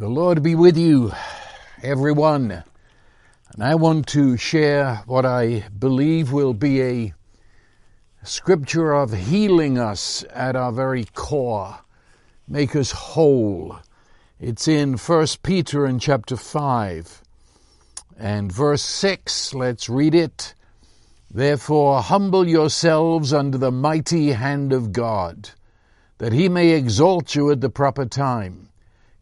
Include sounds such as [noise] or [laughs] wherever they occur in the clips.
The Lord be with you, everyone. And I want to share what I believe will be a scripture of healing us at our very core, make us whole. It's in 1 Peter in chapter 5 and verse 6. Let's read it. Therefore, humble yourselves under the mighty hand of God, that he may exalt you at the proper time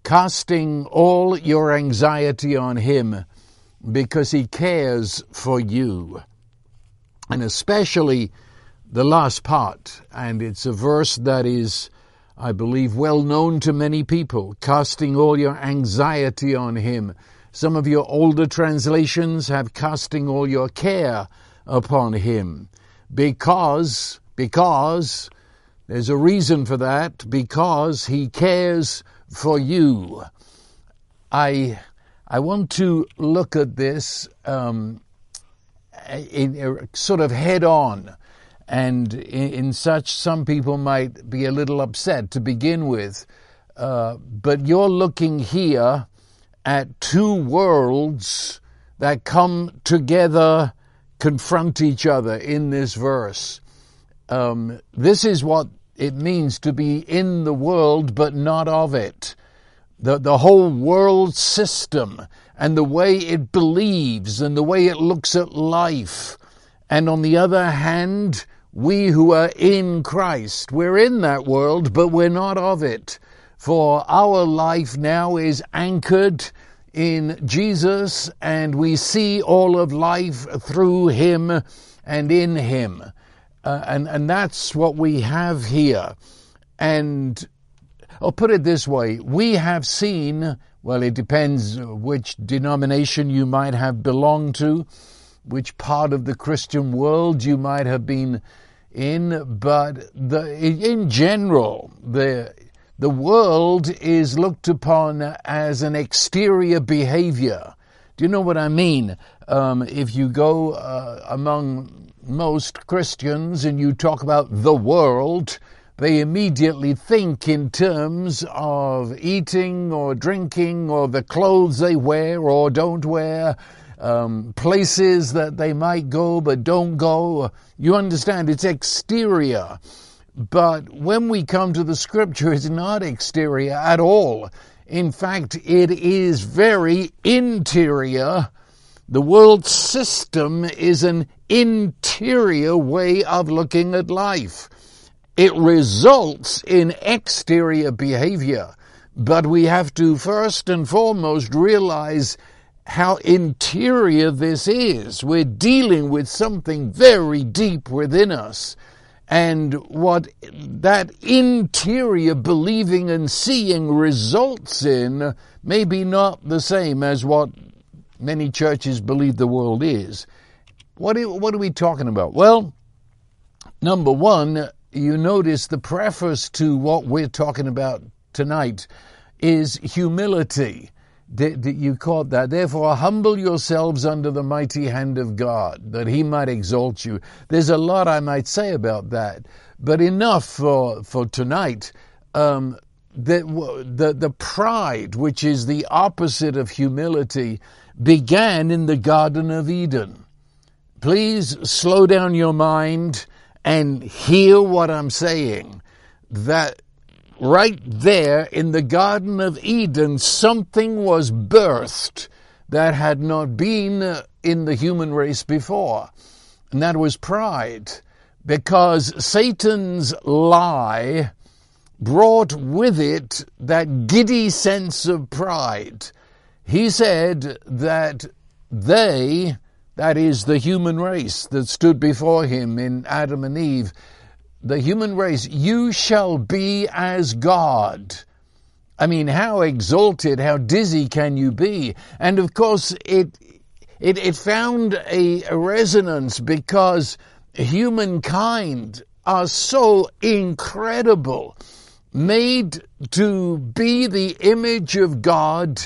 casting all your anxiety on Him because He cares for you. And especially the last part, and it's a verse that is, I believe, well known to many people, casting all your anxiety on Him. Some of your older translations have casting all your care upon Him. Because, because, there's a reason for that, because He cares for you. I I want to look at this um, in, in, sort of head on, and in, in, such some people might be a little upset to begin with, uh, but you're looking here at two worlds that come together, confront each other in this verse. Um, this is what it means to be in the world but not of it. The, the whole world system and the way it believes and the way it looks at life. And on the other hand, we who are in Christ, we're in that world, but we're not of it. For our life now is anchored in Jesus and we see all of life through Him and in Him. Uh, and, and that's what we have here. And I'll put it this way we have seen, well, it depends which denomination you might have belonged to, which part of the Christian world you might have been in, but the, in general, the, the world is looked upon as an exterior behavior. Do you know what I mean? Um, if you go uh, among most Christians and you talk about the world, they immediately think in terms of eating or drinking or the clothes they wear or don't wear, um, places that they might go but don't go. You understand, it's exterior. But when we come to the scripture, it's not exterior at all. In fact, it is very interior the world system is an interior way of looking at life. It results in exterior behavior, but we have to first and foremost realize how interior this is. We're dealing with something very deep within us. And what that interior believing and seeing results in may be not the same as what many churches believe the world is. What are, what are we talking about? Well, number one, you notice the preface to what we're talking about tonight is humility. You caught that. Therefore, humble yourselves under the mighty hand of God, that he might exalt you. There's a lot I might say about that, but enough for, for tonight. Um, the, the, the pride, which is the opposite of humility, began in the Garden of Eden. Please slow down your mind and hear what I'm saying. That right there in the Garden of Eden, something was birthed that had not been in the human race before. And that was pride. Because Satan's lie brought with it that giddy sense of pride he said that they, that is the human race that stood before him in Adam and Eve, the human race, you shall be as God. I mean, how exalted, how dizzy can you be? And of course, it, it, it found a, a resonance because humankind are so incredible, made to be the image of God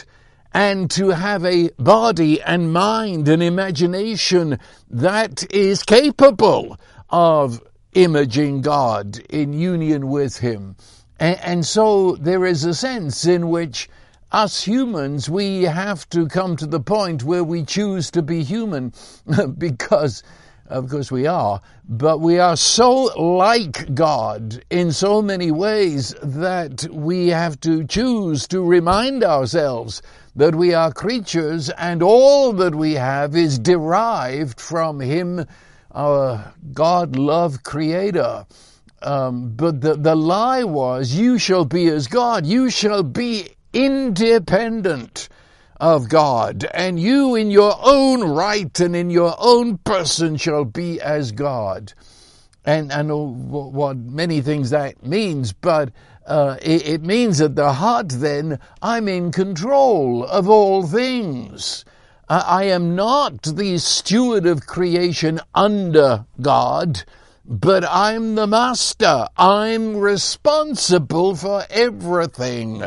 and to have a body and mind and imagination that is capable of imaging God in union with Him. And, and so there is a sense in which us humans, we have to come to the point where we choose to be human [laughs] because of course we are, but we are so like God in so many ways that we have to choose to remind ourselves that we are creatures and all that we have is derived from Him, our God love creator. Um, but the, the lie was, you shall be as God. You shall be independent of God, and you in your own right and in your own person shall be as God. And I know what many things that means, but uh, it, it means at the heart then, I'm in control of all things. I am not the steward of creation under God, but I'm the master. I'm responsible for everything.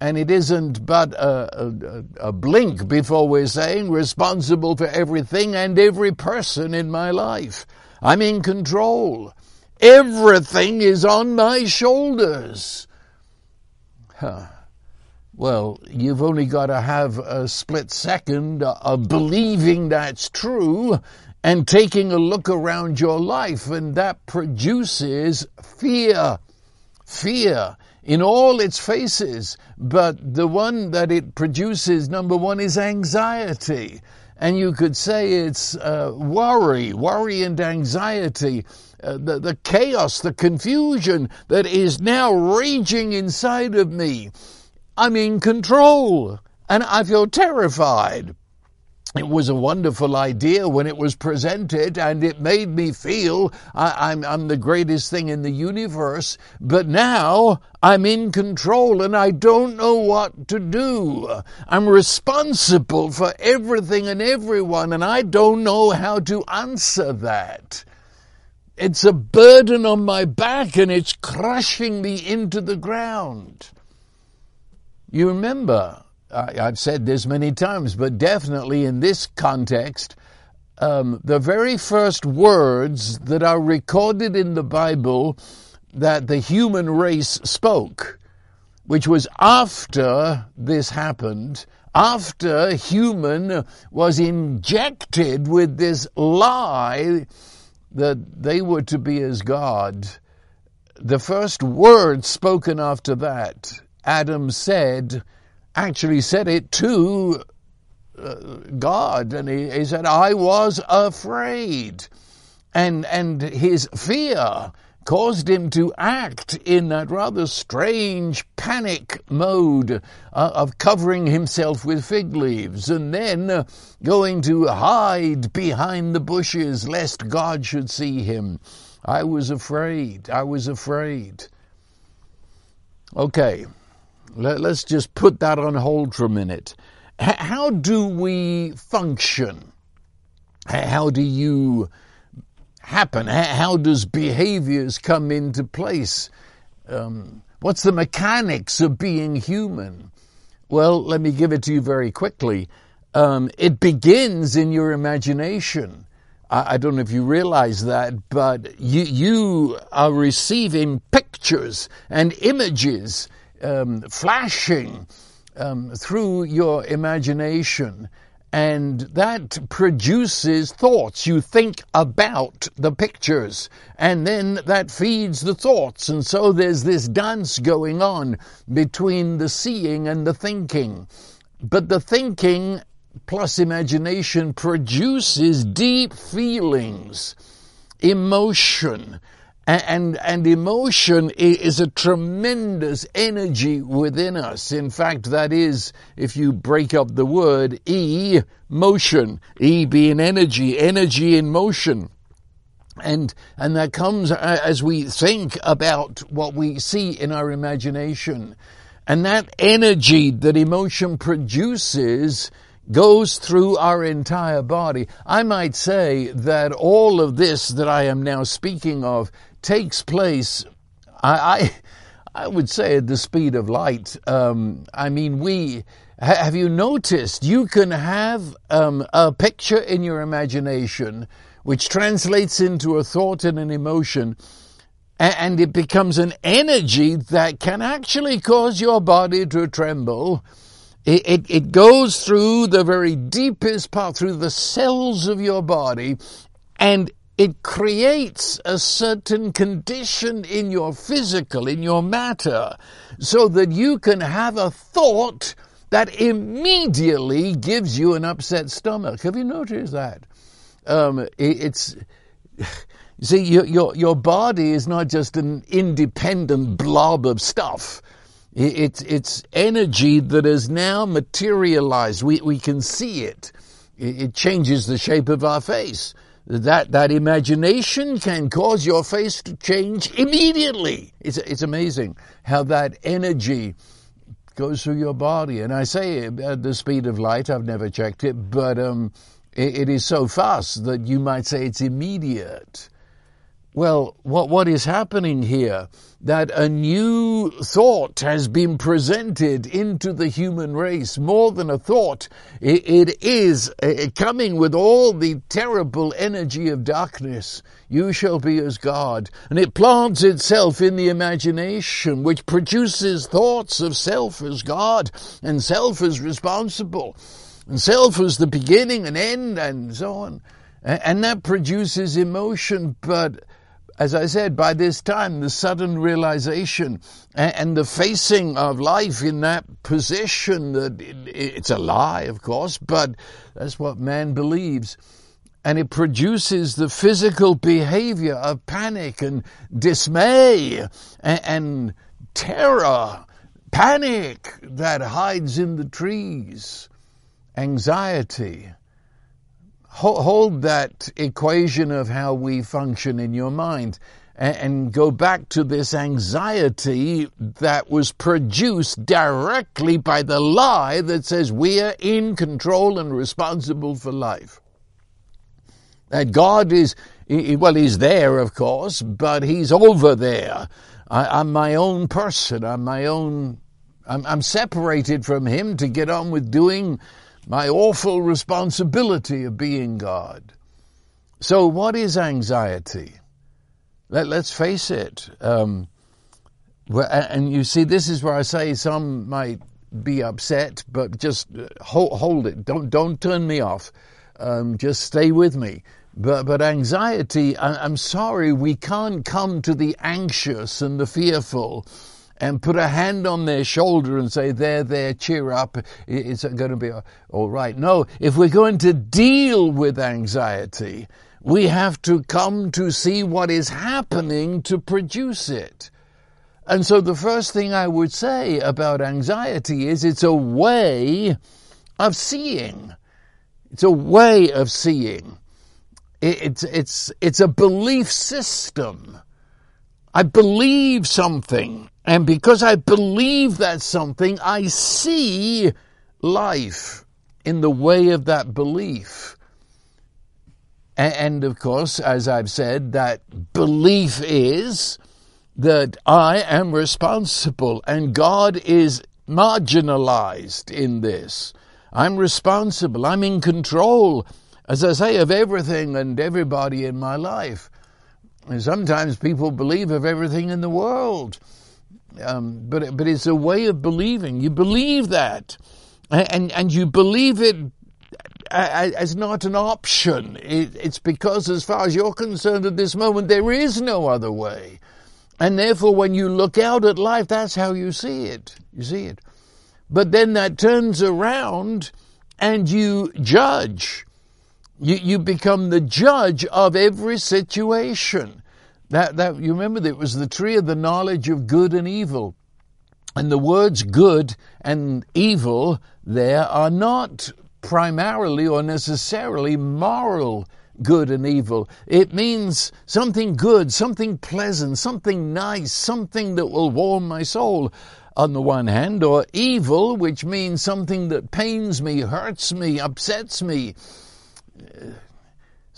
And it isn't but a, a, a, blink before we're saying responsible for everything and every person in my life. I'm in control. Everything is on my shoulders. Huh. Well, you've only got to have a split second of believing that's true and taking a look around your life, and that produces fear. Fear in all its faces, but the one that it produces, number one, is anxiety. And you could say it's uh, worry, worry and anxiety, uh, the, the chaos, the confusion that is now raging inside of me. I'm in control and I feel terrified. It was a wonderful idea when it was presented, and it made me feel I, am I'm, I'm the greatest thing in the universe. But now I'm in control and I don't know what to do. I'm responsible for everything and everyone, and I don't know how to answer that. It's a burden on my back and it's crushing me into the ground. You remember I, have said this many times, but definitely in this context, um, the very first words that are recorded in the Bible that the human race spoke, which was after this happened, after human was injected with this lie that they were to be as God. The first word spoken after that, Adam said, actually said it to uh, God, and he, he said, I was afraid. And, and his fear caused him to act in that rather strange panic mode uh, of covering himself with fig leaves and then uh, going to hide behind the bushes lest God should see him. I was afraid. I was afraid. Okay, let, us just put that on hold for a minute. H- how do we function? How do you happen? How does behaviors come into place? Um, what's the mechanics of being human? Well, let me give it to you very quickly. Um, it begins in your imagination. I, I, don't know if you realize that, but you, you are receiving pictures and images um, flashing um, through your imagination. And that produces thoughts. You think about the pictures and then that feeds the thoughts. And so there's this dance going on between the seeing and the thinking. But the thinking plus imagination produces deep feelings, emotion, and, and emotion is a tremendous energy within us. In fact, that is, if you break up the word, E, motion. E being energy, energy in motion. And, and that comes uh, as we think about what we see in our imagination. And that energy that emotion produces goes through our entire body. I might say that all of this that I am now speaking of takes place, I, I, I would say, at the speed of light. Um, I mean, we have you noticed you can have um, a picture in your imagination which translates into a thought and an emotion, and it becomes an energy that can actually cause your body to tremble It, it, it goes through the very deepest part, through the cells of your body, and it creates a certain condition in your physical, in your matter, so that you can have a thought that immediately gives you an upset stomach. Have you noticed that? Um, it, it's [laughs] see your, your your body is not just an independent blob of stuff. It's, it's energy that is now materialized. We, we can see it. It changes the shape of our face. That, that imagination can cause your face to change immediately. It's, it's amazing how that energy goes through your body. And I say at the speed of light, I've never checked it, but um, it, it is so fast that you might say it's immediate. Well, what, what is happening here? That a new thought has been presented into the human race. More than a thought, it, it is uh, coming with all the terrible energy of darkness. You shall be as God. And it plants itself in the imagination, which produces thoughts of self as God and self as responsible. And self as the beginning and end and so on. And that produces emotion, but as I said, by this time, the sudden realization and the facing of life in that position that it's a lie, of course, but that's what man believes. And it produces the physical behavior of panic and dismay and terror, panic that hides in the trees, anxiety hold that equation of how we function in your mind and go back to this anxiety that was produced directly by the lie that says we are in control and responsible for life. That God is, well, He's there, of course, but He's over there. I, am my own person. I'm my own, I'm, I'm separated from Him to get on with doing my awful responsibility of being God. So, what is anxiety? Let, us face it. Um, and you see, this is where I say some might be upset, but just hold, hold it. Don't don't turn me off. Um, just stay with me. But but anxiety. I, I'm sorry, we can't come to the anxious and the fearful and put a hand on their shoulder and say, there, there, cheer up, it's going to be all right. No, if we're going to deal with anxiety, we have to come to see what is happening to produce it. And so the first thing I would say about anxiety is it's a way of seeing. It's a way of seeing. It's, it's, it's a belief system. I believe something and because I believe that something, I see life in the way of that belief. And of course, as I've said, that belief is that I am responsible and God is marginalized in this. I'm responsible. I'm in control, as I say, of everything and everybody in my life. And sometimes people believe of everything in the world. Um, but but it's a way of believing. You believe that, and and you believe it as not an option. It, it's because, as far as you're concerned at this moment, there is no other way, and therefore, when you look out at life, that's how you see it. You see it, but then that turns around, and you judge. You you become the judge of every situation. That, that, you remember that it was the tree of the knowledge of good and evil. And the words good and evil there are not primarily or necessarily moral good and evil. It means something good, something pleasant, something nice, something that will warm my soul on the one hand, or evil, which means something that pains me, hurts me, upsets me.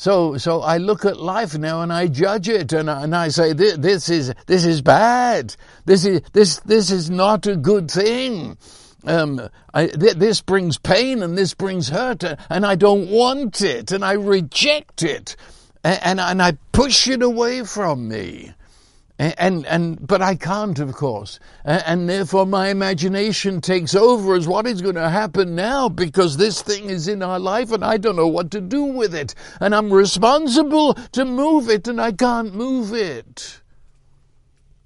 So, so I look at life now and I judge it and I, and I say, this, this is, this is bad. This is, this, this is not a good thing. Um, I, th- this brings pain and this brings hurt and I don't want it and I reject it and, and, and I push it away from me. And, and, but I can't, of course. And, therefore my imagination takes over as what is going to happen now because this thing is in our life and I don't know what to do with it. And I'm responsible to move it and I can't move it.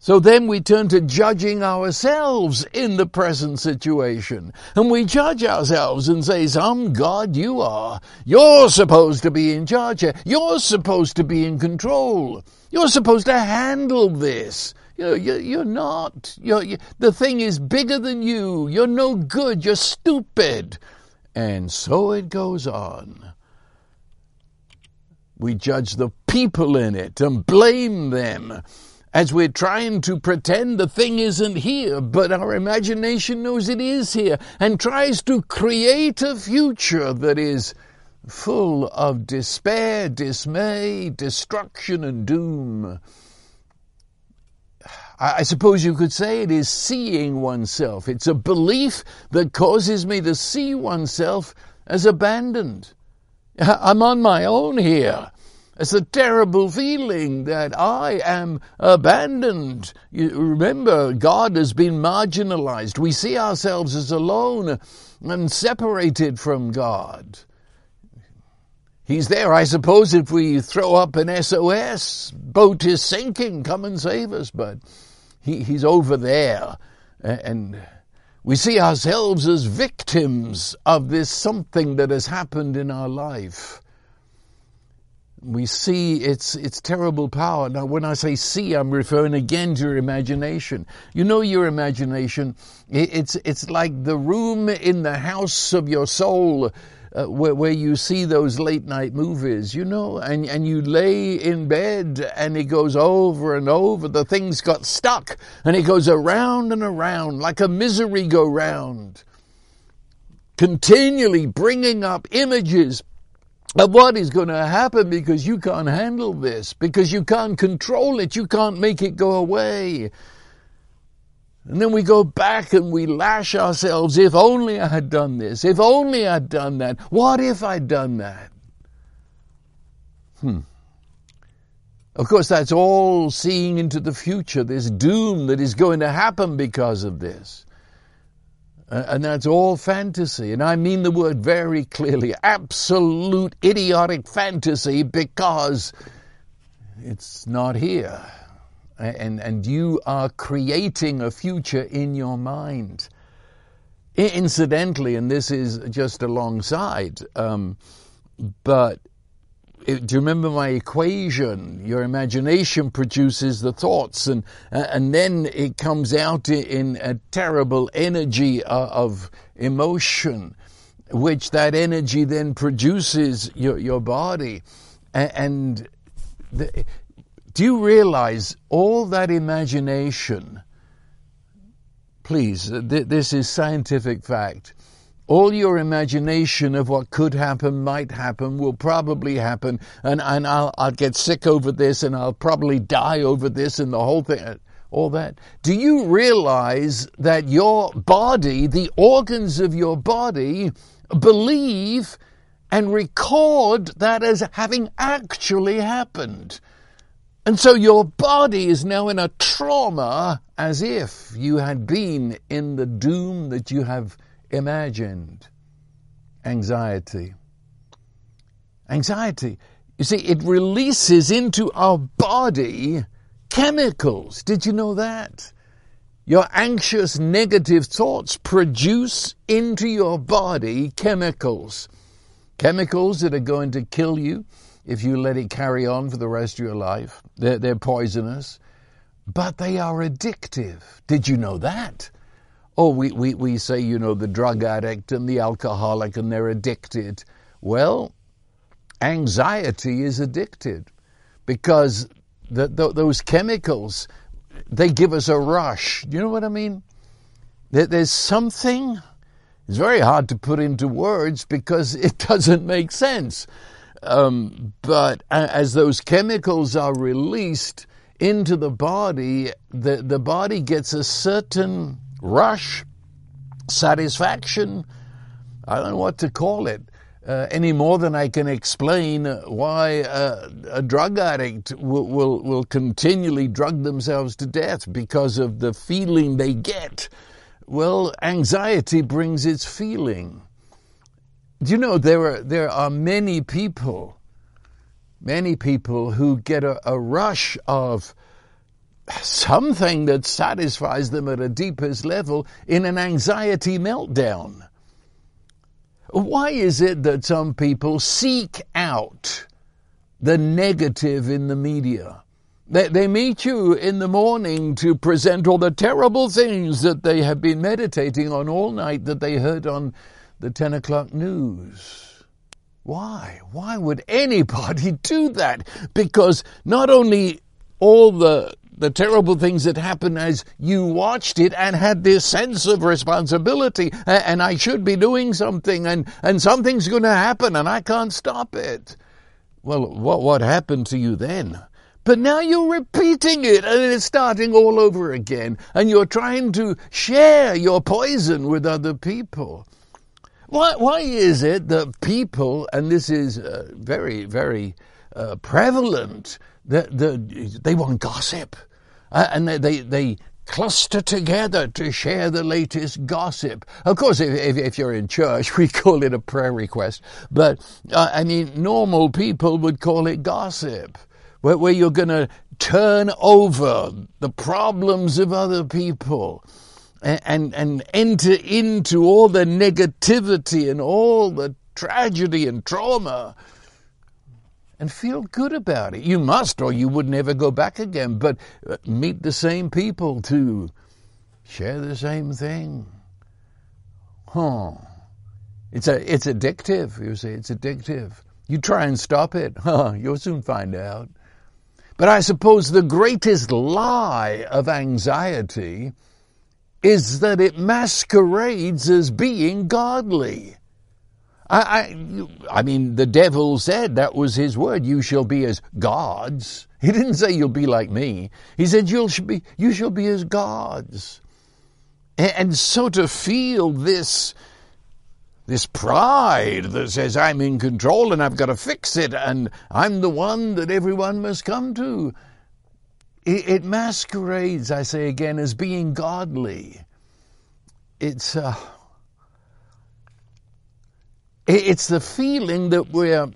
So then we turn to judging ourselves in the present situation. And we judge ourselves and say, some God you are. You're supposed to be in charge. You're supposed to be in control. You're supposed to handle this. You know, you're, not. You're, you, the thing is bigger than you. You're no good. You're stupid. And so it goes on. We judge the people in it and blame them as we're trying to pretend the thing isn't here, but our imagination knows it is here and tries to create a future that is full of despair, dismay, destruction, and doom. I suppose you could say it is seeing oneself. It's a belief that causes me to see oneself as abandoned. [laughs] I'm on my own here. It's a terrible feeling that I am abandoned. You remember, God has been marginalized. We see ourselves as alone and separated from God. He's there, I suppose, if we throw up an SOS, boat is sinking, come and save us, but he, he's over there. And we see ourselves as victims of this something that has happened in our life. We see its, its terrible power. Now, when I say see, I'm referring again to your imagination. You know your imagination. It's, it's like the room in the house of your soul uh, where, where you see those late night movies, you know, and, and you lay in bed and it goes over and over. The thing's got stuck and it goes around and around like a misery go round. Continually bringing up images of what is going to happen because you can't handle this, because you can't control it, you can't make it go away. And then we go back and we lash ourselves. If only I had done this. If only I'd done that. What if I'd done that? Hmm. Of course, that's all seeing into the future, this doom that is going to happen because of this. And that's all fantasy. And I mean the word very clearly absolute idiotic fantasy because it's not here and, and you are creating a future in your mind. Incidentally, and this is just alongside, um, but do you remember my equation? Your imagination produces the thoughts, and uh, and then it comes out in a terrible energy uh, of emotion, which that energy then produces your your body, and the, do you realize all that imagination? Please, th- this is scientific fact. All your imagination of what could happen, might happen, will probably happen, and, and I'll, I'll get sick over this, and I'll probably die over this, and the whole thing, uh, all that. Do you realize that your body, the organs of your body, believe and record that as having actually happened? And so your body is now in a trauma as if you had been in the doom that you have imagined. Anxiety. Anxiety. You see, it releases into our body chemicals. Did you know that? Your anxious, negative thoughts produce into your body chemicals. Chemicals that are going to kill you if you let it carry on for the rest of your life. They're, they're poisonous, but they are addictive. Did you know that? Oh, we, we, we say, you know, the drug addict and the alcoholic and they're addicted. Well, anxiety is addicted because the, the, those chemicals, they give us a rush. You know what I mean? There, there's something, it's very hard to put into words because [laughs] it doesn't make sense. Um, but as those chemicals are released into the body, the, the body gets a certain rush, satisfaction, I don't know what to call it, uh, any more than I can explain why uh, a drug addict will, will, will continually drug themselves to death because of the feeling they get. Well, anxiety brings its feeling. Do you know there are there are many people, many people who get a, a rush of something that satisfies them at a deepest level in an anxiety meltdown. Why is it that some people seek out the negative in the media? They, meet you in the morning to present all the terrible things that they have been meditating on all night that they heard on the 10 o'clock news. Why? Why would anybody [laughs] do that? Because not only all the the terrible things that happened as you watched it and had this sense of responsibility and I should be doing something and, and something's going to happen and I can't stop it. Well, what, what happened to you then? But now you're repeating it and it's starting all over again and you're trying to share your poison with other people. Why, why is it that people, and this is uh, very, very uh, prevalent, the, the, they want gossip. Uh, and they, they, they cluster together to share the latest gossip. Of course, if, if, if, you're in church, [laughs] we call it a prayer request. But, uh, I mean, normal people would call it gossip, where, where you're going to turn over the problems of other people and, and, and enter into all the negativity and all the tragedy and trauma and feel good about it. You must, or you would never go back again. But uh, meet the same people to share the same thing. Huh. It's a, it's addictive, you see, it's addictive. You try and stop it, [laughs] huh, you'll soon find out. But I suppose the greatest lie of anxiety is that it masquerades as being godly. I, I, I mean, the devil said that was his word. You shall be as gods. He didn't say you'll be like me. He said you'll be, you shall be as gods. And, and so to feel this, this pride that says I'm in control and I've got to fix it and I'm the one that everyone must come to. It, it masquerades, I say again, as being godly. It's, uh, it's the feeling that we're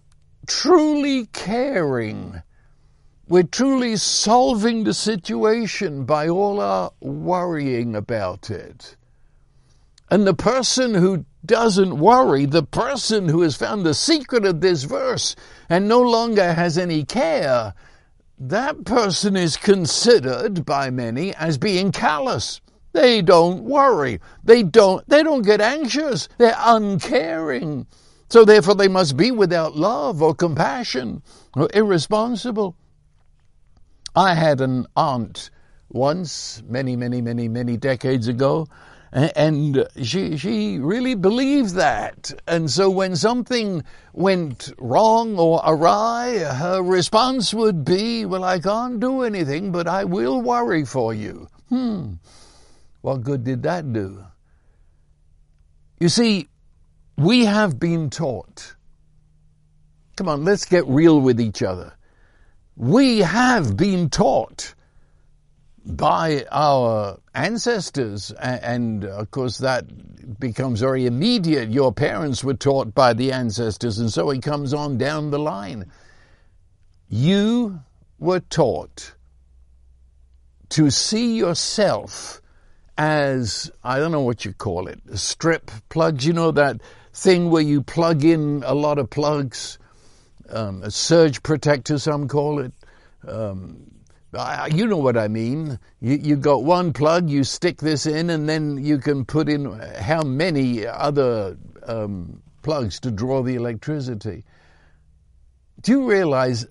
truly caring. We're truly solving the situation by all our worrying about it. And the person who doesn't worry, the person who has found the secret of this verse and no longer has any care, that person is considered by many as being callous. They don't worry. They don't, they don't get anxious. They're uncaring. So therefore they must be without love or compassion or irresponsible. I had an aunt once, many, many, many, many decades ago, and she she really believed that. And so when something went wrong or awry, her response would be, "Well, I can't do anything, but I will worry for you." Hmm. What good did that do? You see, we have been taught. Come on, let's get real with each other. We have been taught by our ancestors, and of course that becomes very immediate. Your parents were taught by the ancestors, and so it comes on down the line. You were taught to see yourself as, I don't know what you call it, strip plugs, you know, that thing where you plug in a lot of plugs, um, a surge protector, some call it. Um, I, you know what I mean. You, you got one plug, you stick this in, and then you can put in how many other um, plugs to draw the electricity. Do you realize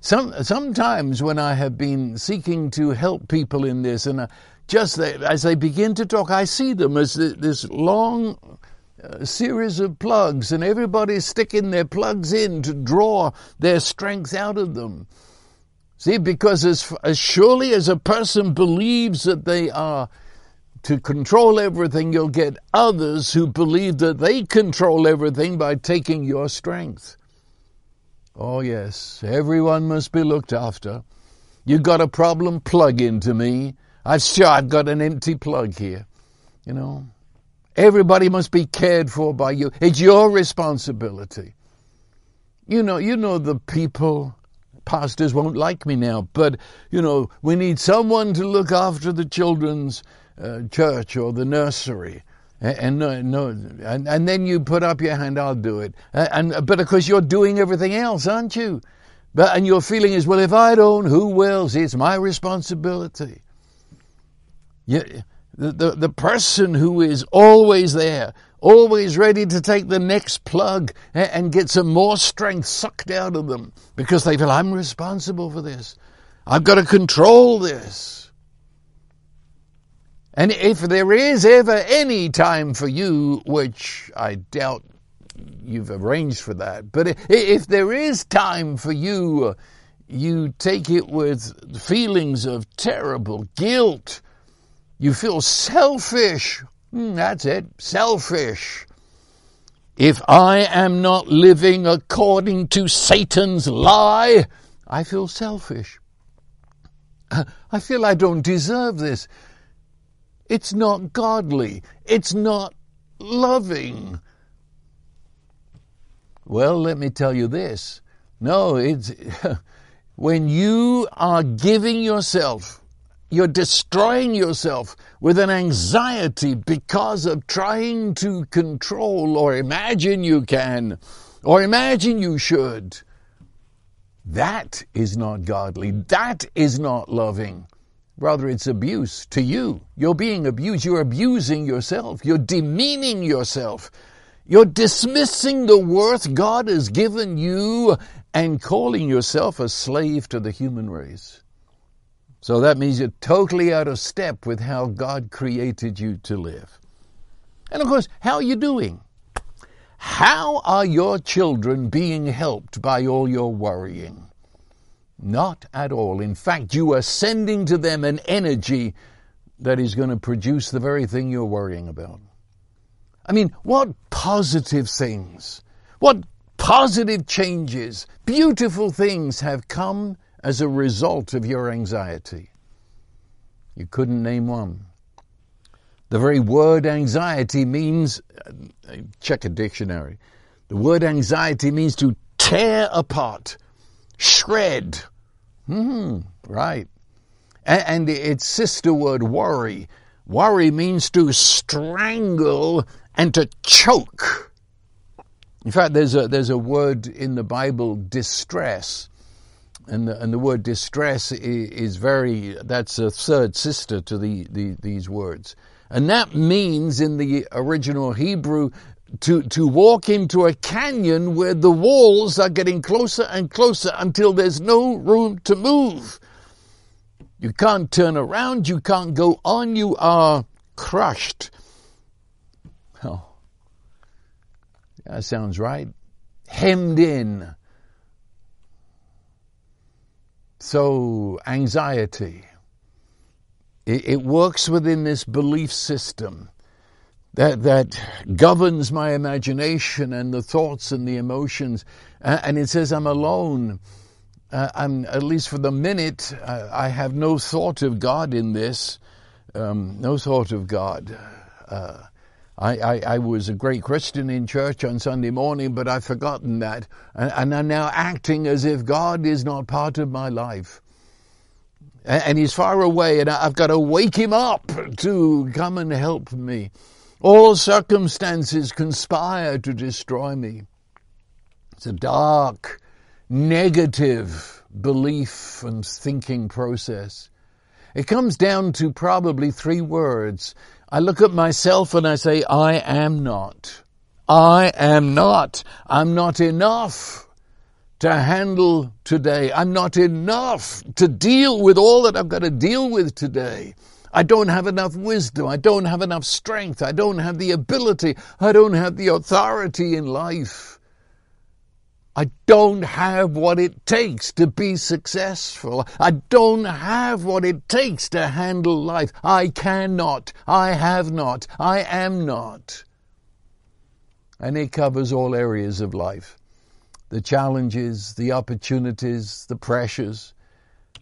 some, sometimes when I have been seeking to help people in this, and uh, just as they begin to talk, I see them as this long a series of plugs, and everybody's sticking their plugs in to draw their strength out of them. See, because as, as surely as a person believes that they are to control everything, you'll get others who believe that they control everything by taking your strength. Oh, yes, everyone must be looked after. You've got a problem, plug into me. I've sure I've got an empty plug here. You know, everybody must be cared for by you. It's your responsibility. You know, you know the people pastors won't like me now, but you know, we need someone to look after the children's uh, church or the nursery. And, no, no, and, and then you put up your hand. I'll do it. And, and but of course you're doing everything else, aren't you? But and your feeling is, well, if I don't, who will? It's my responsibility. Yeah, the, the the person who is always there, always ready to take the next plug and, and get some more strength sucked out of them because they feel I'm responsible for this. I've got to control this. And if there is ever any time for you, which I doubt you've arranged for that, but if there is time for you, you take it with feelings of terrible guilt. You feel selfish. Hmm, that's it, selfish. If I am not living according to Satan's lie, I feel selfish. [sighs] I feel I don't deserve this. It's not godly. It's not loving. Well, let me tell you this. No, it's [laughs] when you are giving yourself, you're destroying yourself with an anxiety because of trying to control or imagine you can or imagine you should. That is not godly. That is not loving. Rather, it's abuse to you. You're being abused. You're abusing yourself. You're demeaning yourself. You're dismissing the worth God has given you and calling yourself a slave to the human race. So that means you're totally out of step with how God created you to live. And of course, how are you doing? How are your children being helped by all your worrying? Not at all. In fact, you are sending to them an energy that is going to produce the very thing you're worrying about. I mean, what positive things, what positive changes, beautiful things have come as a result of your anxiety? You couldn't name one. The very word anxiety means, uh, check a dictionary, the word anxiety means to tear apart shred. Hmm, right. And, and its sister word, worry. Worry means to strangle and to choke. In fact, there's a, there's a word in the Bible, distress. And the, and the word distress is, is very, that's a third sister to the, the, these words. And that means in the original Hebrew to, to walk into a canyon where the walls are getting closer and closer until there's no room to move. You can't turn around, you can't go on, you are crushed. Oh, that sounds right. Hemmed in. So, anxiety. It, it works within this belief system that, that governs my imagination and the thoughts and the emotions. and it says I'm alone. Uh, I'm, at least for the minute, uh, I have no thought of God in this, um, no thought of God. Uh, I, I, I, was a great Christian in church on Sunday morning, but I've forgotten that. And, and I'm now acting as if God is not part of my life. And, and He's far away, and I've got to wake Him up to come and help me. All circumstances conspire to destroy me. It's a dark, negative belief and thinking process. It comes down to probably three words. I look at myself and I say, I am not. I am not. I'm not enough to handle today. I'm not enough to deal with all that I've got to deal with today. I don't have enough wisdom. I don't have enough strength. I don't have the ability. I don't have the authority in life. I don't have what it takes to be successful. I don't have what it takes to handle life. I cannot. I have not. I am not. And it covers all areas of life the challenges, the opportunities, the pressures.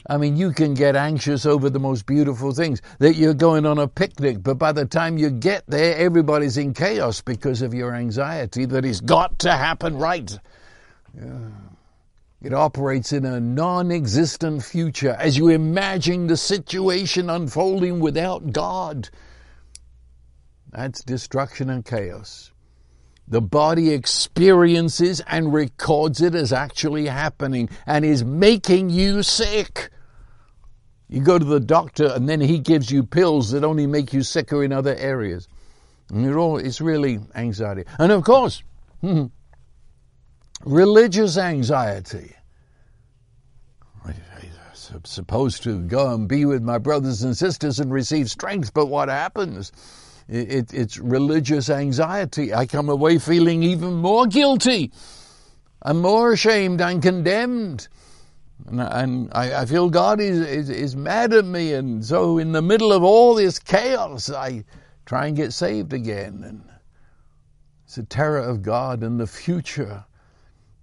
I mean, you can get anxious over the most beautiful things that you're going on a picnic, but by the time you get there, everybody's in chaos because of your anxiety that it's got to happen right. It operates in a non existent future as you imagine the situation unfolding without God. That's destruction and chaos. The body experiences and records it as actually happening and is making you sick. You go to the doctor and then he gives you pills that only make you sicker in other areas. All, it's really anxiety. And of course, [laughs] religious anxiety. I'm supposed to go and be with my brothers and sisters and receive strength, but what happens? It, it, it's religious anxiety. I come away feeling even more guilty. I'm more ashamed and condemned. And, and I, I, feel God is, is, is mad at me. And so, in the middle of all this chaos, I try and get saved again. And it's the terror of God and the future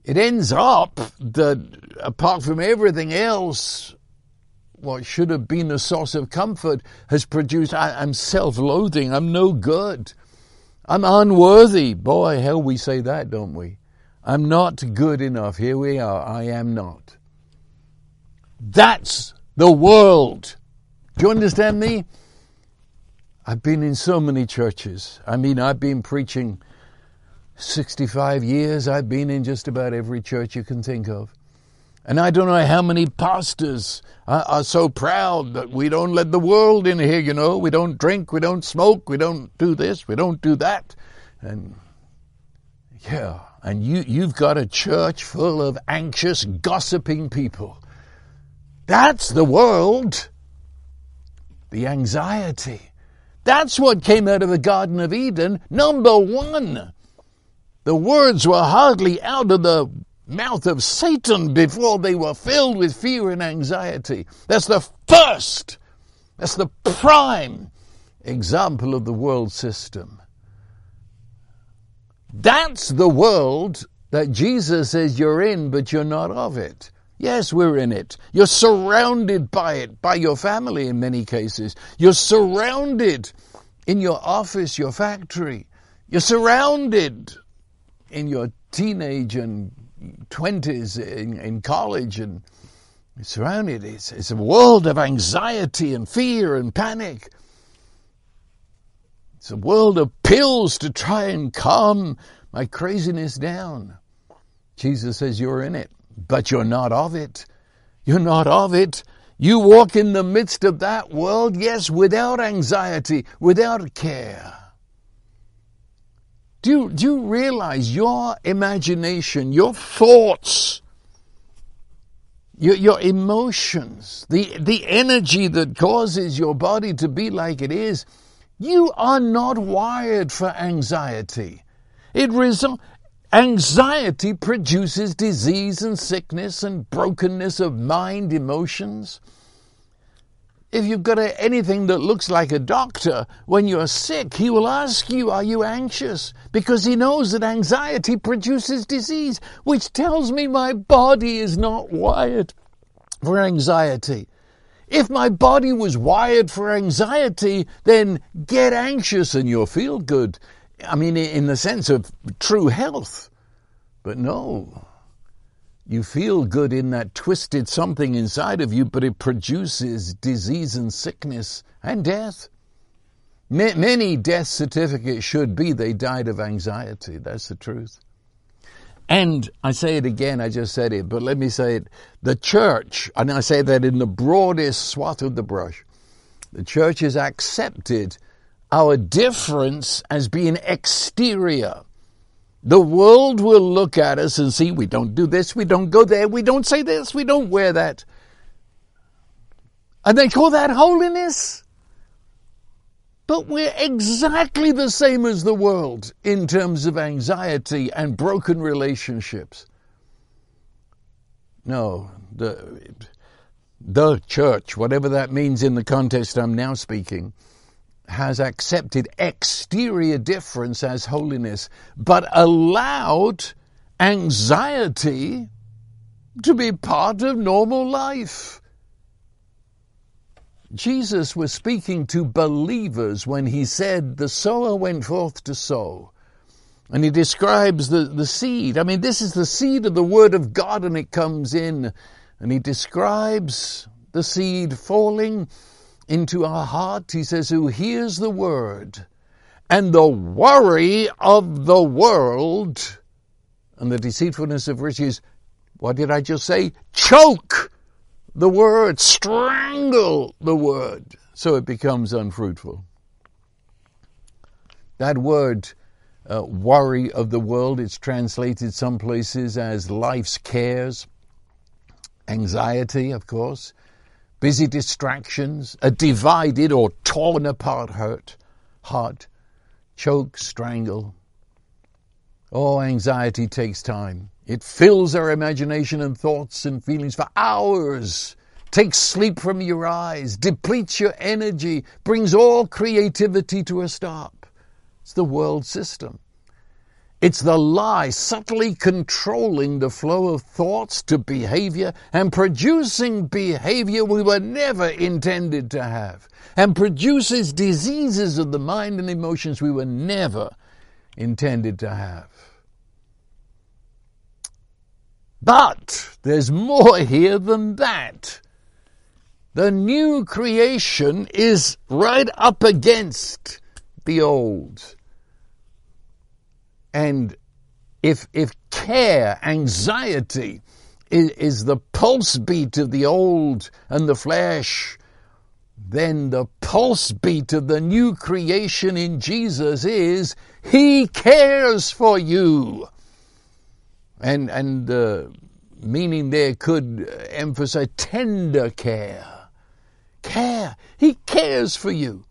it ends up that apart from everything else, what should have been a source of comfort has produced I, am self loathing, I'm no good, I'm unworthy. Boy, hell, we say that, don't we? I'm not good enough. Here we are. I am not. That's the world. Do you understand me? I've been in so many churches. I mean, I've been preaching 65 years, I've been in just about every church you can think of. And I don't know how many pastors are, are, so proud that we don't let the world in here, you know. We don't drink, we don't smoke, we don't do this, we don't do that. And yeah, and you, you've got a church full of anxious, gossiping people. That's the world. The anxiety. That's what came out of the Garden of Eden, number one. The words were hardly out of the mouth of Satan before they were filled with fear and anxiety. That's the first, that's the prime example of the world system. That's the world that Jesus says you're in, but you're not of it. Yes, we're in it. You're surrounded by it, by your family in many cases. You're surrounded in your office, your factory. You're surrounded in your teenage and 20s in, in college and surrounded. It's, it's a world of anxiety and fear and panic. It's a world of pills to try and calm my craziness down. Jesus says, You're in it, but you're not of it. You're not of it. You walk in the midst of that world, yes, without anxiety, without care. Do you, do you realize your imagination, your thoughts, your, your emotions, the, the energy that causes your body to be like it is, you are not wired for anxiety. It result, anxiety produces disease and sickness and brokenness of mind, emotions if you've got anything that looks like a doctor, when you're sick, he will ask you, Are you anxious? Because he knows that anxiety produces disease, which tells me my body is not wired for anxiety. If my body was wired for anxiety, then get anxious and you'll feel good. I mean, in the sense of true health. But no, you feel good in that twisted something inside of you, but it produces disease and sickness and death. Many death certificates should be they died of anxiety. That's the truth. And I say it again, I just said it, but let me say it. The church, and I say that in the broadest swath of the brush, the church has accepted our difference as being exterior. The world will look at us and see we don't do this, we don't go there, we don't say this, we don't wear that. And they call that holiness. But we're exactly the same as the world in terms of anxiety and broken relationships. No, the, the church, whatever that means in the context I'm now speaking, has accepted exterior difference as holiness, but allowed anxiety to be part of normal life. Jesus was speaking to believers when he said, The sower went forth to sow. And he describes the, the seed. I mean, this is the seed of the Word of God, and it comes in. And he describes the seed falling into our heart. He says, Who hears the Word, and the worry of the world, and the deceitfulness of riches, what did I just say? Choke the word, strangle the word, so it becomes unfruitful. That word, uh, worry of the world, it's translated some places as life's cares, anxiety, of course, busy distractions, a divided or torn apart hurt, heart, choke, strangle. Oh, anxiety takes time. It fills our imagination and thoughts and feelings for hours, takes sleep from your eyes, depletes your energy, brings all creativity to a stop. It's the world system. It's the lie subtly controlling the flow of thoughts to behavior and producing behavior we were never intended to have and produces diseases of the mind and emotions we were never intended to have. But there's more here than that. The new creation is right up against the old. And if, if care, anxiety is, is the pulse beat of the old and the flesh, then the pulse beat of the new creation in Jesus is He cares for you and and the meaning there could emphasize tender care. Care. He cares for you.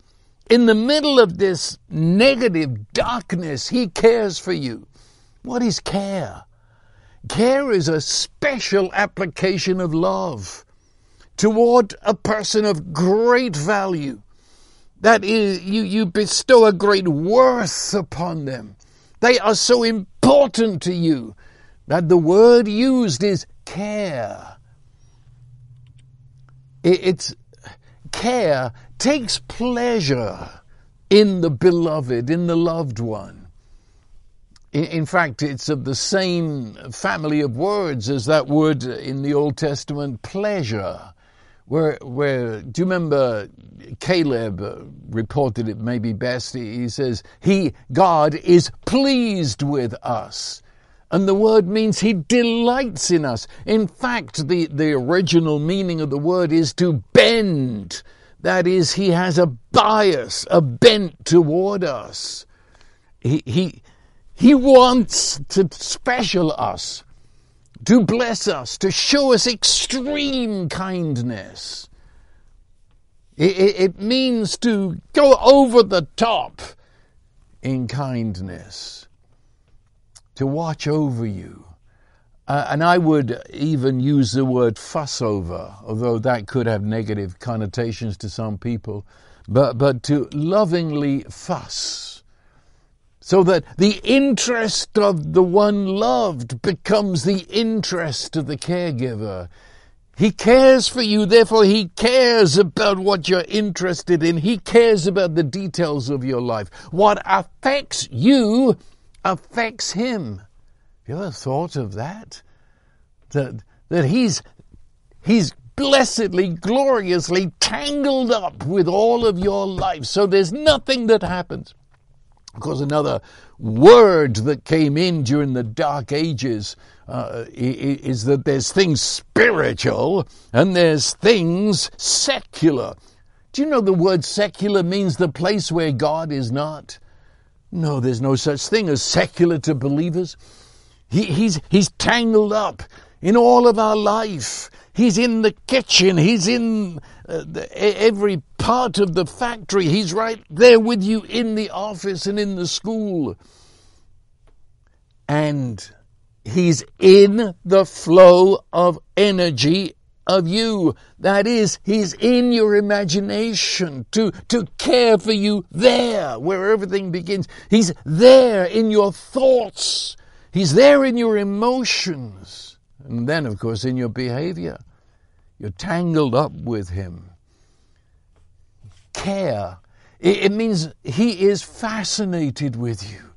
In the middle of this negative darkness, He cares for you. What is care? Care is a special application of love toward a person of great value. That is, you, you bestow a great worth upon them. They are so important to you that the word used is care. It's care takes pleasure in the beloved, in the loved one. In fact, it's of the same family of words as that word in the Old Testament, pleasure. Where, where, do you remember Caleb reported it maybe best? He says, He, God, is pleased with us. And the word means he delights in us. In fact, the, the original meaning of the word is to bend. That is, he has a bias, a bent toward us. He, he, he wants to special us, to bless us, to show us extreme kindness. It, it, it means to go over the top in kindness to watch over you. Uh, and I would even use the word fuss over, although that could have negative connotations to some people, but, but to lovingly fuss. So that the interest of the one loved becomes the interest of the caregiver. He cares for you, therefore he cares about what you're interested in. He cares about the details of your life. What affects you affects him. You ever thought of that? That, that he's, he's blessedly, gloriously tangled up with all of your life. So there's nothing that happens. Of course, another word that came in during the Dark Ages uh, is that there's things spiritual and there's things secular. Do you know the word secular means the place where God is not? No, there's no such thing as secular to believers. He, he's, he's tangled up in all of our life. He's in the kitchen. He's in uh, the, every part of the factory. He's right there with you in the office and in the school. And He's in the flow of energy of you. That is, He's in your imagination to, to care for you there where everything begins. He's there in your thoughts. He's there in your emotions. And then, of course, in your behavior. You're tangled up with Him. Care. It, means He is fascinated with you.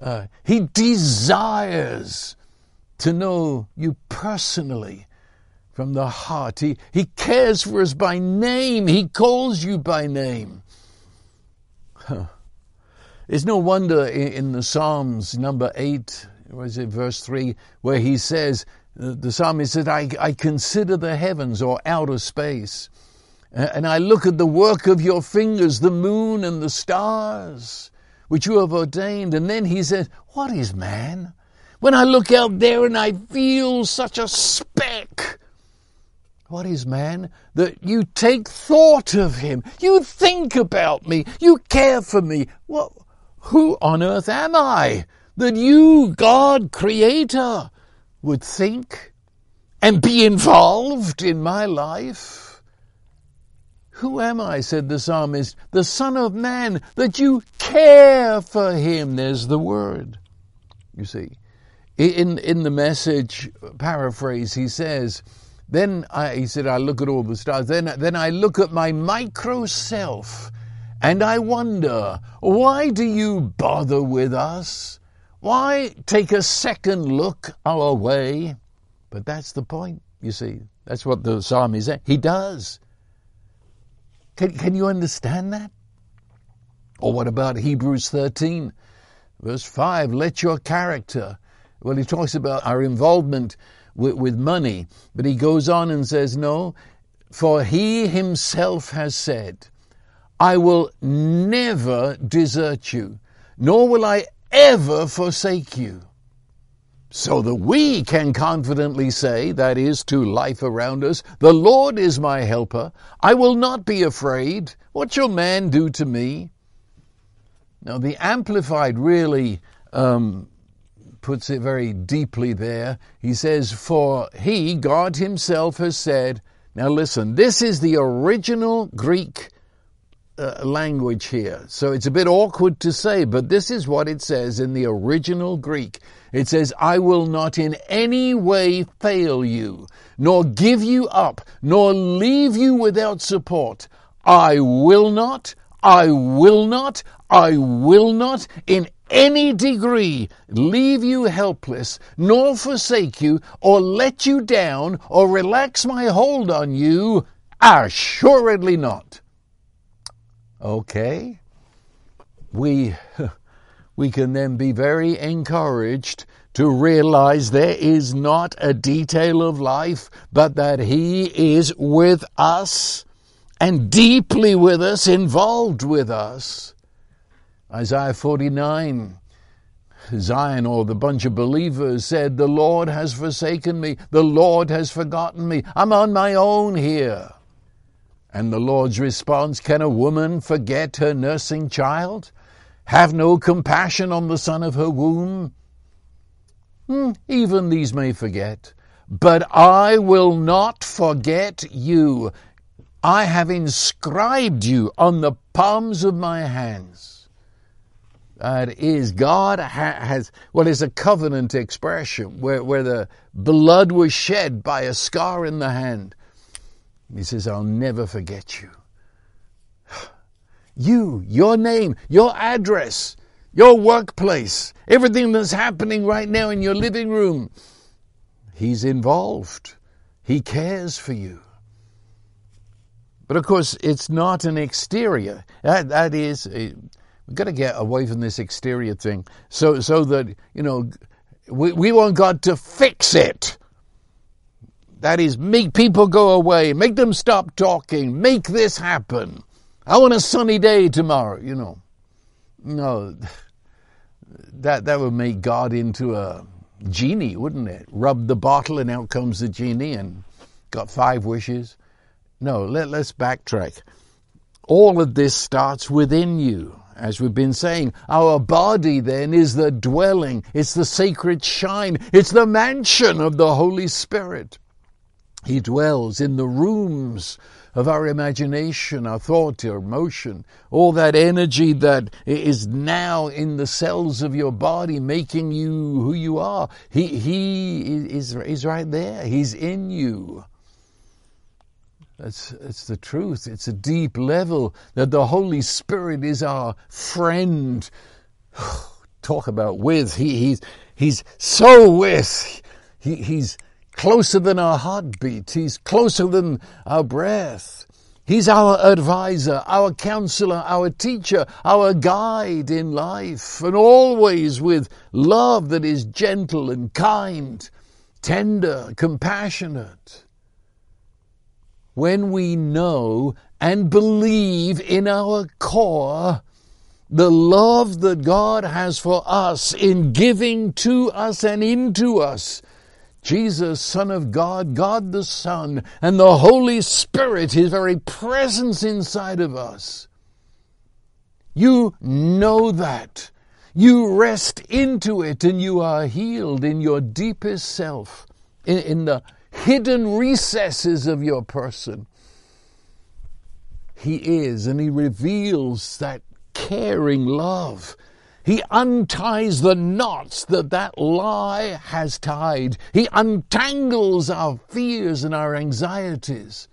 Uh, he desires to know you personally from the heart. He, he cares for us by name. He calls you by name. Huh. It's no wonder in, the Psalms, number 8, was it verse 3, where he says, the psalmist said, I, I consider the heavens or outer space, and I look at the work of your fingers, the moon and the stars which you have ordained. And then he says, What is man? When I look out there and I feel such a speck, what is man? That you take thought of him. You think about me. You care for me. Well, who on earth am I that you, God, creator, would think and be involved in my life? Who am I, said the psalmist, the Son of Man, that you care for him? There's the word. You see. In, in the message paraphrase, he says, then I, he said, I look at all the stars. Then, then I look at my micro self and I wonder, why do you bother with us? Why take a second look our way? But that's the point, you see. That's what the psalm is. He does. Can, can you understand that? Or what about Hebrews 13, verse 5? Let your character. Well, he talks about our involvement with, with money, but he goes on and says, No, for he himself has said, I will never desert you, nor will I ever forsake you so that we can confidently say, that is, to life around us, The Lord is my helper. I will not be afraid. What shall man do to me? Now, the Amplified really um, puts it very deeply there. He says, For he, God himself, has said, now listen, this is the original Greek uh, language here. So it's a bit awkward to say, but this is what it says in the original Greek. It says, I will not in any way fail you, nor give you up, nor leave you without support. I will not, I will not, I will not in any degree leave you helpless, nor forsake you, or let you down, or relax my hold on you. Assuredly not. Okay? We, [laughs] we can then be very encouraged to realize there is not a detail of life, but that He is with us and deeply with us, involved with us. Isaiah 49 Zion or the bunch of believers said, The Lord has forsaken me. The Lord has forgotten me. I'm on my own here. And the Lord's response Can a woman forget her nursing child? Have no compassion on the son of her womb? Hmm, even these may forget, but I will not forget you. I have inscribed you on the palms of my hands. That is, God ha- has, well, it's a covenant expression where, where the blood was shed by a scar in the hand. He says, I'll never forget you. [sighs] You, your name, your address, your workplace, everything that's happening right now in your living room. He's involved. He cares for you. But of course, it's not an exterior. That, that is, uh, we've got to get away from this exterior thing so, so that, you know, we, we want God to fix it. That is, make people go away, make them stop talking, make this happen. I want a sunny day tomorrow, you know. No, [laughs] that, that would make God into a genie, wouldn't it? Rub the bottle and out comes the genie and got five wishes. No, let, let's backtrack. All of this starts within you. as we've been saying. Our body then is the dwelling, it's the sacred shrine, it's the mansion of the Holy Spirit. He dwells in the rooms of our imagination, our thought, our emotion, all that energy that is now in the cells of your body making you who you are. He, he is, is right there. He's in you. That's, that's the truth. It's a deep level that the Holy Spirit is our friend. [sighs] Talk about with. He, he's, he's so with. He, he's, closer than our heartbeat. He's closer than our breath. He's our advisor, our counselor, our teacher, our guide in life, and always with love that is gentle and kind, tender, compassionate. When we know and believe in our core the love that God has for us in giving to us and into us, Jesus, Son of God, God the Son, and the Holy Spirit, His very presence inside of us. You know that. You rest into it and you are healed in your deepest self, in, in the hidden recesses of your person. He is, and He reveals that caring love he unties the knots that that lie has tied. He untangles our fears and our anxieties.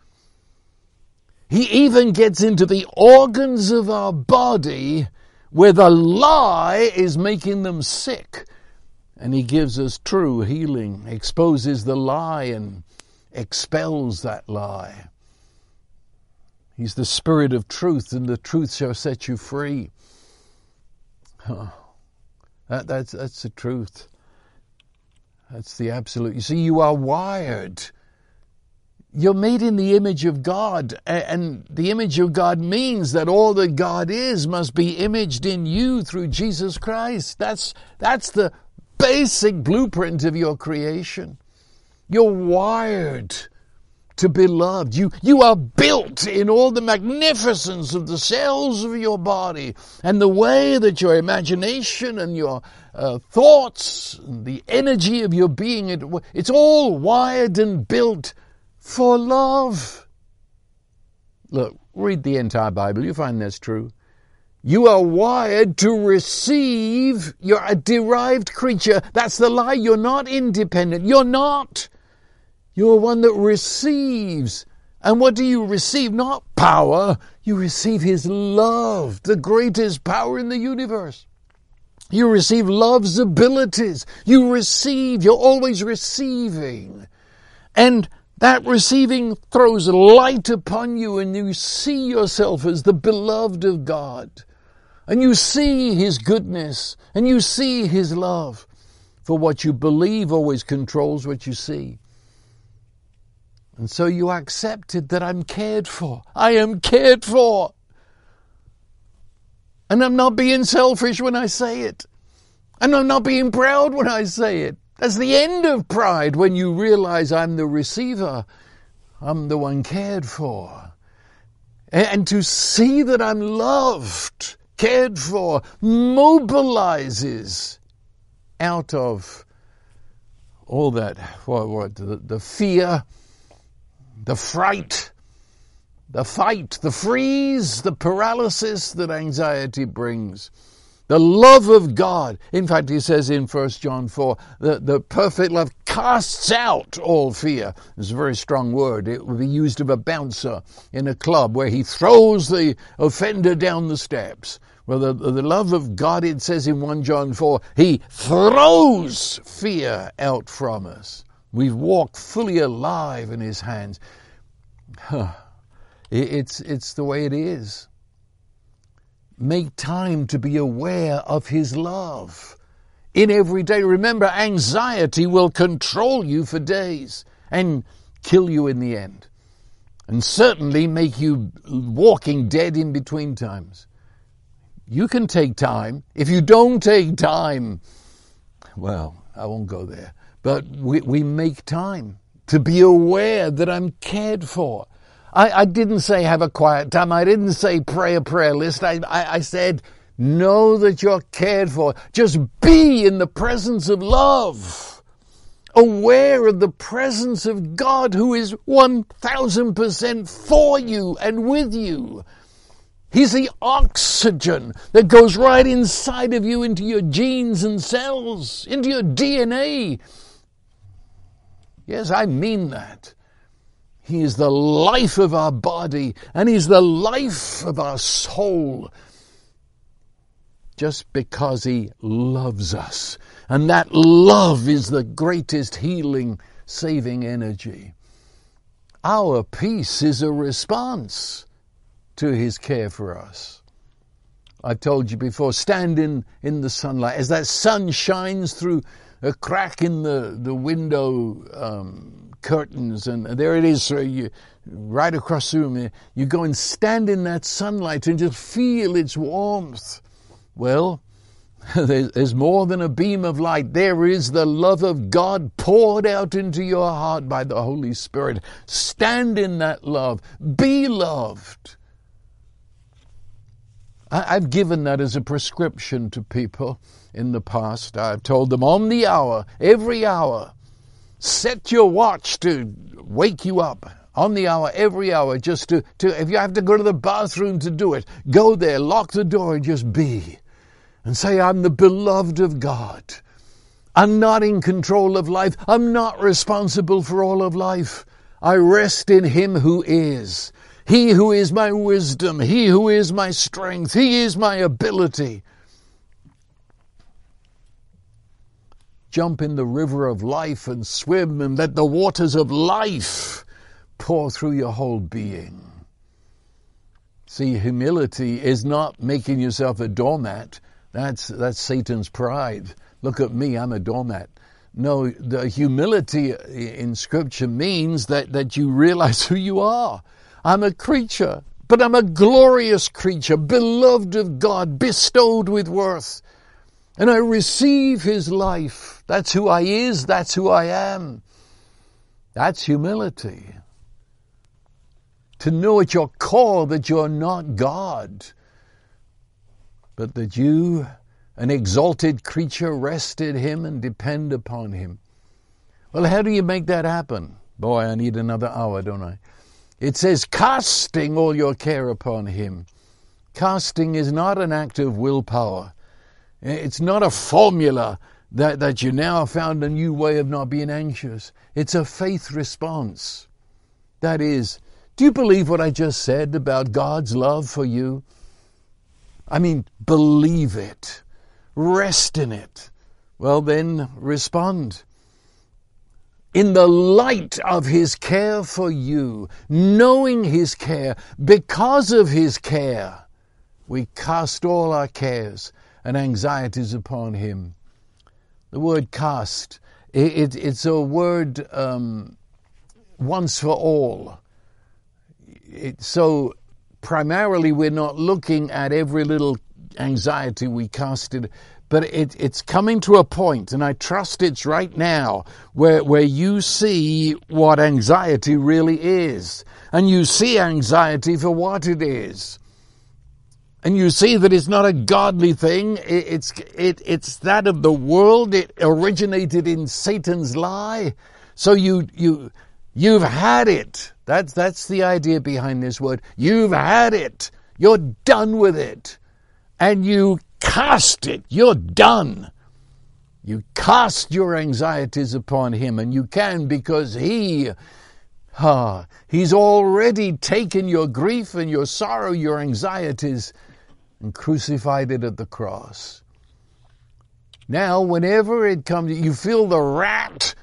He even gets into the organs of our body where the lie is making them sick. And he gives us true healing, exposes the lie and expels that lie. He's the Spirit of truth, and the truth shall set you free. [laughs] That, that's, that's the truth. That's the absolute. You see, you are wired. You're made in the image of God, and the image of God means that all that God is must be imaged in you through Jesus Christ. That's, that's the basic blueprint of your creation. You're wired to be loved. You, you are built in all the magnificence of the cells of your body and the way that your imagination and your uh, thoughts and the energy of your being, it, it's all wired and built for love. Look, read the entire Bible. You find that's true. You are wired to receive. You're a derived creature. That's the lie. You're not independent. You're not. You're one that receives. And what do you receive? Not power. You receive His love, the greatest power in the universe. You receive love's abilities. You receive. You're always receiving. And that receiving throws light upon you and you see yourself as the beloved of God. And you see His goodness and you see His love. For what you believe always controls what you see. And so you accepted that I'm cared for. I am cared for. And I'm not being selfish when I say it. And I'm not being proud when I say it. That's the end of pride when you realize I'm the receiver. I'm the one cared for. And to see that I'm loved, cared for, mobilizes out of all that, what, what the, the fear, the fright, the fight, the freeze, the paralysis that anxiety brings. The love of God. In fact, he says in 1 John 4 that the perfect love casts out all fear. It's a very strong word. It would be used of a bouncer in a club where he throws the offender down the steps. Well, the, the love of God, it says in 1 John 4, he throws fear out from us. We've walked fully alive in His hands. It's, it's the way it is. Make time to be aware of His love in every day. Remember, anxiety will control you for days and kill you in the end. And certainly make you walking dead in between times. You can take time. If you don't take time, well, I won't go there. But we, we make time to be aware that I'm cared for. I, I didn't say have a quiet time. I didn't say pray a prayer list. I, I, I said Know that you're cared for. Just be in the presence of love. Aware of the presence of God who is 1000% for you and with you. He's the oxygen that goes right inside of you into your genes and cells, into your DNA. Yes, I mean that. He is the life of our body and He's the life of our soul. Just because He loves us. And that love is the greatest healing, saving energy. Our peace is a response to His care for us. I've told you before, stand in, in the sunlight. As that sun shines through a crack in the, the window um, curtains, and there it is, sir, you, right across the room. You go and stand in that sunlight and just feel its warmth. Well, [laughs] there's more than a beam of light. There is the love of God poured out into your heart by the Holy Spirit. Stand in that love. Be loved. I've given that as a prescription to people in the past. I've told them on the hour, every hour, set your watch to wake you up on the hour, every hour, just to, to, if you have to go to the bathroom to do it, go there, lock the door, and just be. And say, I'm the beloved of God. I'm not in control of life. I'm not responsible for all of life. I rest in Him who is. He who is my wisdom. He who is my strength. He is my ability. jump in the river of life and swim and let the waters of life pour through your whole being. See, humility is not making yourself a doormat. That's, that's Satan's pride. Look at me, I'm a doormat. No, the humility in Scripture means that, that you realize [laughs] who you are. I'm a creature, but I'm a glorious creature, beloved of God, bestowed with worth and I receive his life. That's who I is, that's who I am. That's humility. To know at your core that you're not God, but that you, an exalted creature, rested him and depend upon him. Well, how do you make that happen? Boy, I need another hour, don't I? It says, casting all your care upon him. Casting is not an act of willpower. It's not a formula that, that you now found a new way of not being anxious. It's a faith response. That is, do you believe what I just said about God's love for you? I mean, believe it. Rest in it. Well, then respond. In the light of His care for you, knowing His care, because of His care, we cast all our cares and anxieties upon him. The word cast, it, it, it's a word um, once for all. It, so primarily we're not looking at every little anxiety we casted, but it, it's coming to a point, and I trust it's right now, where, where you see what anxiety really is. And you see anxiety for what it is and you see that it's not a godly thing. It's, it, it's that of the world. It originated in Satan's lie. So you, you, you've had it. That's, that's the idea behind this word. You've had it. You're done with it. And you cast it. You're done. You cast your anxieties upon him and you can because he, ah, he's already taken your grief and your sorrow, your anxieties, and crucified it at the cross. Now, whenever it comes, you feel the rat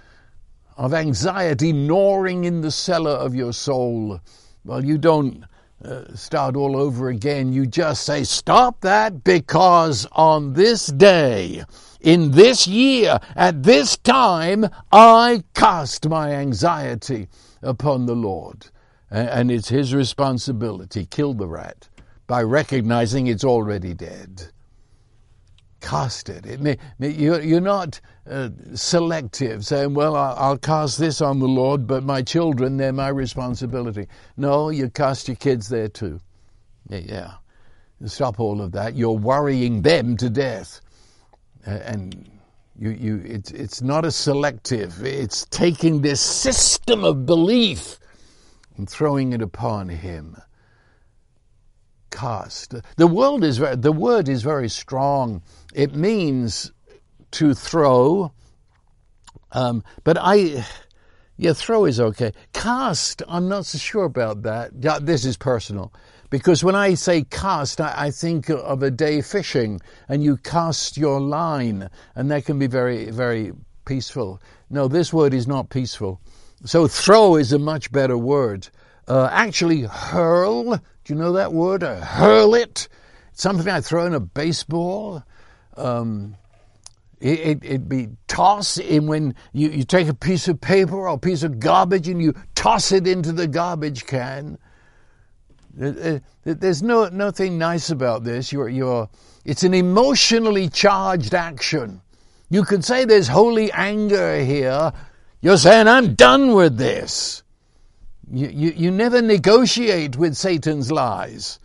of anxiety gnawing in the cellar of your soul. Well, you don't uh, start all over again. You just say, Stop that because on this day, in this year, at this time, I cast my anxiety upon the Lord. And it's His responsibility. Kill the rat by recognizing it's already dead. Cast it. you're, not uh, selective, saying, well, I'll, I'll cast this on the Lord, but my children, they're my responsibility. No, you cast your kids there too. Yeah. Stop all of that. You're worrying them to death. And you, you, it's, it's not a selective. It's taking this system of belief and throwing it upon him. Cast. The world is the word is very strong. It means to throw, um, but I, yeah, throw is okay. Cast, I'm not so sure about that. Yeah, this is personal. Because when I say cast, I, I, think of a day fishing and you cast your line and that can be very, very peaceful. No, this word is not peaceful. So throw is a much better word. Uh, actually, hurl, do you know that word? Hurl it. It's something I throw in a baseball. Um, it, it, it'd be toss in when you, you take a piece of paper or a piece of garbage and you toss it into the garbage can. There's no nothing nice about this. You're, you're, it's an emotionally charged action. You could say there's holy anger here. You're saying, I'm done with this. You, you, you never negotiate with Satan's lies.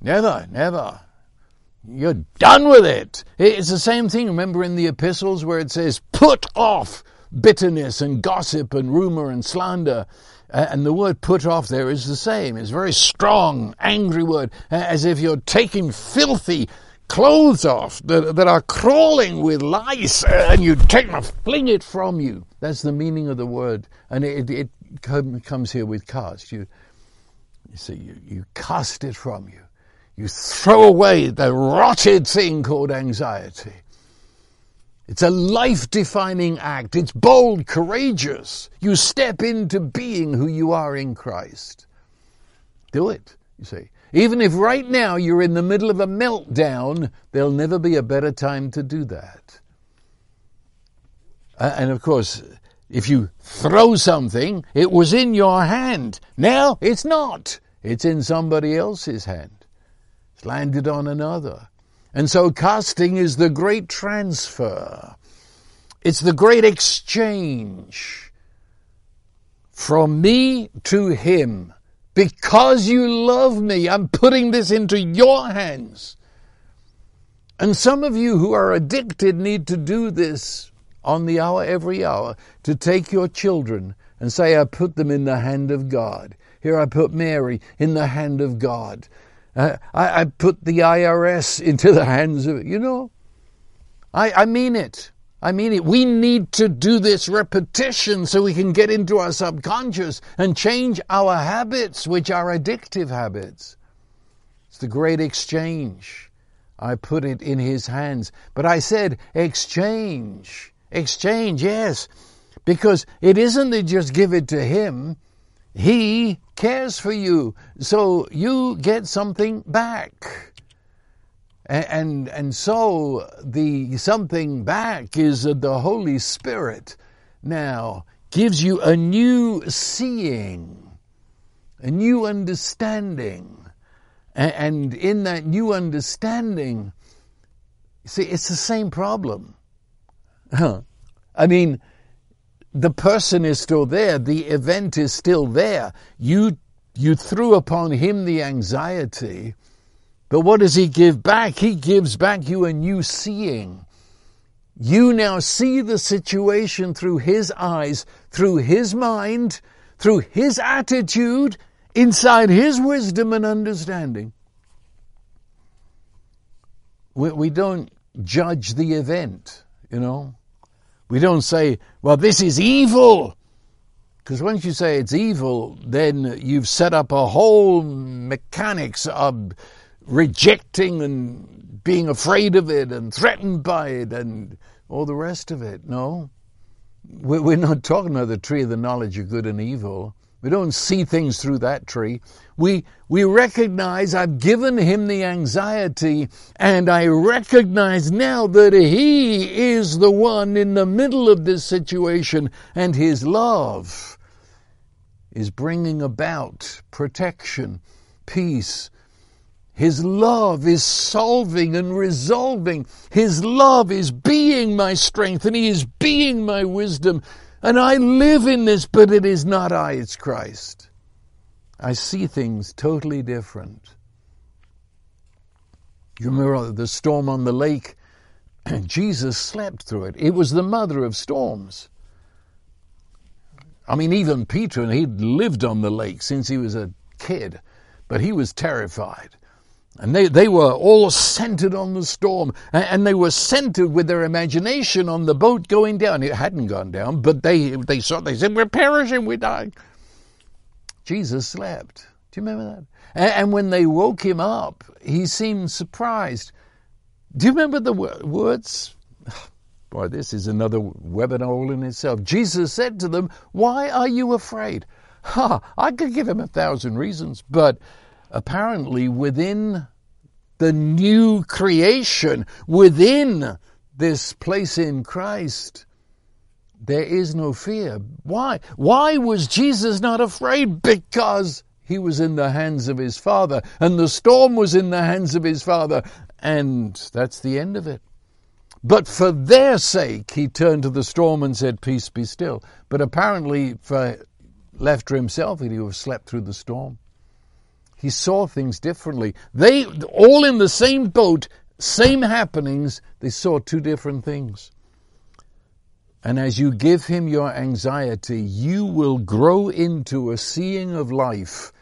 Never, never. You're done with it. It's the same thing. Remember in the epistles where it says, put off bitterness and gossip and rumor and slander and the word put off there is the same. It's a very strong, angry word, as if you're taking filthy clothes off that, that are crawling with lice and you take them, fling it from you. That's the meaning of the word. And it, it comes here with cast. You, you see, you, you cast it from you. You throw away the rotted thing called anxiety. It's a life defining act. It's bold, courageous. You step into being who you are in Christ. Do it, you see. Even if right now you're in the middle of a meltdown, there'll never be a better time to do that. and of course, if you throw something, it was in your hand. Now it's not. It's in somebody else's hand. It's landed on another. And so casting is the great transfer. It's the great exchange from me to him. Because you love me, I'm putting this into your hands. And some of you who are addicted need to do this on the hour, every hour, to take your children and say, I put them in the hand of God. Here I put Mary in the hand of God. Uh, I, I, put the IRS into the hands of, you know, I, I mean it. I mean it. We need to do this repetition so we can get into our subconscious and change our habits, which are addictive habits. It's the great exchange. I put it in his hands. But I said exchange. Exchange, yes. Because it isn't that just give it to him. He cares for you, so you get something back. And, and, and so the something back is that the Holy Spirit now gives you a new seeing, a new understanding. And in that new understanding, see, it's the same problem. I mean, the person is still there, the event is still there. You, you threw upon him the anxiety, but what does he give back? He gives back you a new seeing. You now see the situation through his eyes, through his mind, through his attitude, inside his wisdom and understanding. We, we don't judge the event, you know. We don't say, well, this is evil. Because once you say it's evil, then you've set up a whole mechanics of rejecting and being afraid of it and threatened by it and all the rest of it. No. We're not talking about the tree of the knowledge of good and evil. We don't see things through that tree. We, we recognize I've given him the anxiety and I recognize now that he is the one in the middle of this situation and his love is bringing about protection, peace. His love is solving and resolving. His love is being my strength and he is being my wisdom and I live in this, but it is not I, it's Christ. I see things totally different. You remember the storm on the lake? [clears throat] Jesus slept through it. It was the mother of storms. I mean, even Peter, and he'd lived on the lake since he was a kid, but he was terrified. And they, they were all centered on the storm, and they were centered with their imagination on the boat going down. It hadn't gone down, but they, they saw, they said, We're perishing, we're dying. Jesus slept. Do you remember that? And, and when they woke him up, he seemed surprised. Do you remember the words? [sighs] Boy, this is another webinar all in itself. Jesus said to them, Why are you afraid? Ha! I could give him a thousand reasons, but apparently within the new creation, within this place in Christ, there is no fear. Why? Why was Jesus not afraid? Because he was in the hands of his Father, and the storm was in the hands of his Father, and that's the end of it. But for their sake, he turned to the storm and said, Peace be still. But apparently, for left to himself, he would have slept through the storm. He saw things differently. They, all in the same boat, same happenings, they saw two different things. And as you give him your anxiety, you will grow into a seeing of life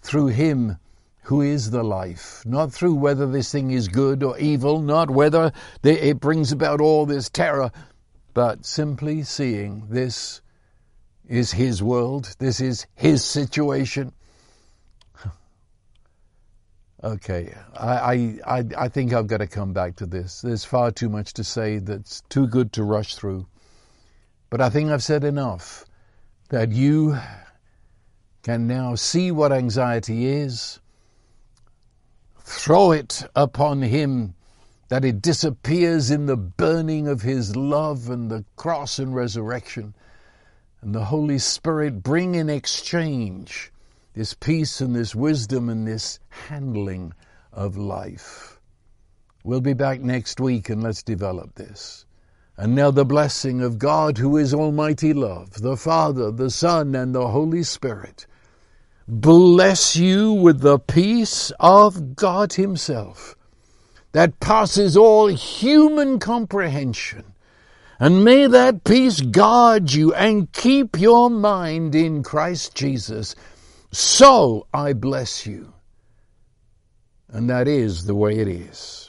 through him who is the life, not through whether this thing is good or evil, not whether it brings about all this terror, but simply seeing this is His world, this is His situation. Okay, I, I, I think I've got to come back to this. There's far too much to say that's too good to rush through. But I think I've said enough that you can now see what anxiety is Throw it upon him that it disappears in the burning of his love and the cross and resurrection. And the Holy Spirit bring in exchange this peace and this wisdom and this handling of life. We'll be back next week and let's develop this. And now the blessing of God who is Almighty Love, the Father, the Son, and the Holy Spirit bless you with the peace of God Himself that passes all human comprehension. And may that peace guard you and keep your mind in Christ Jesus. So I bless you. And that is the way it is.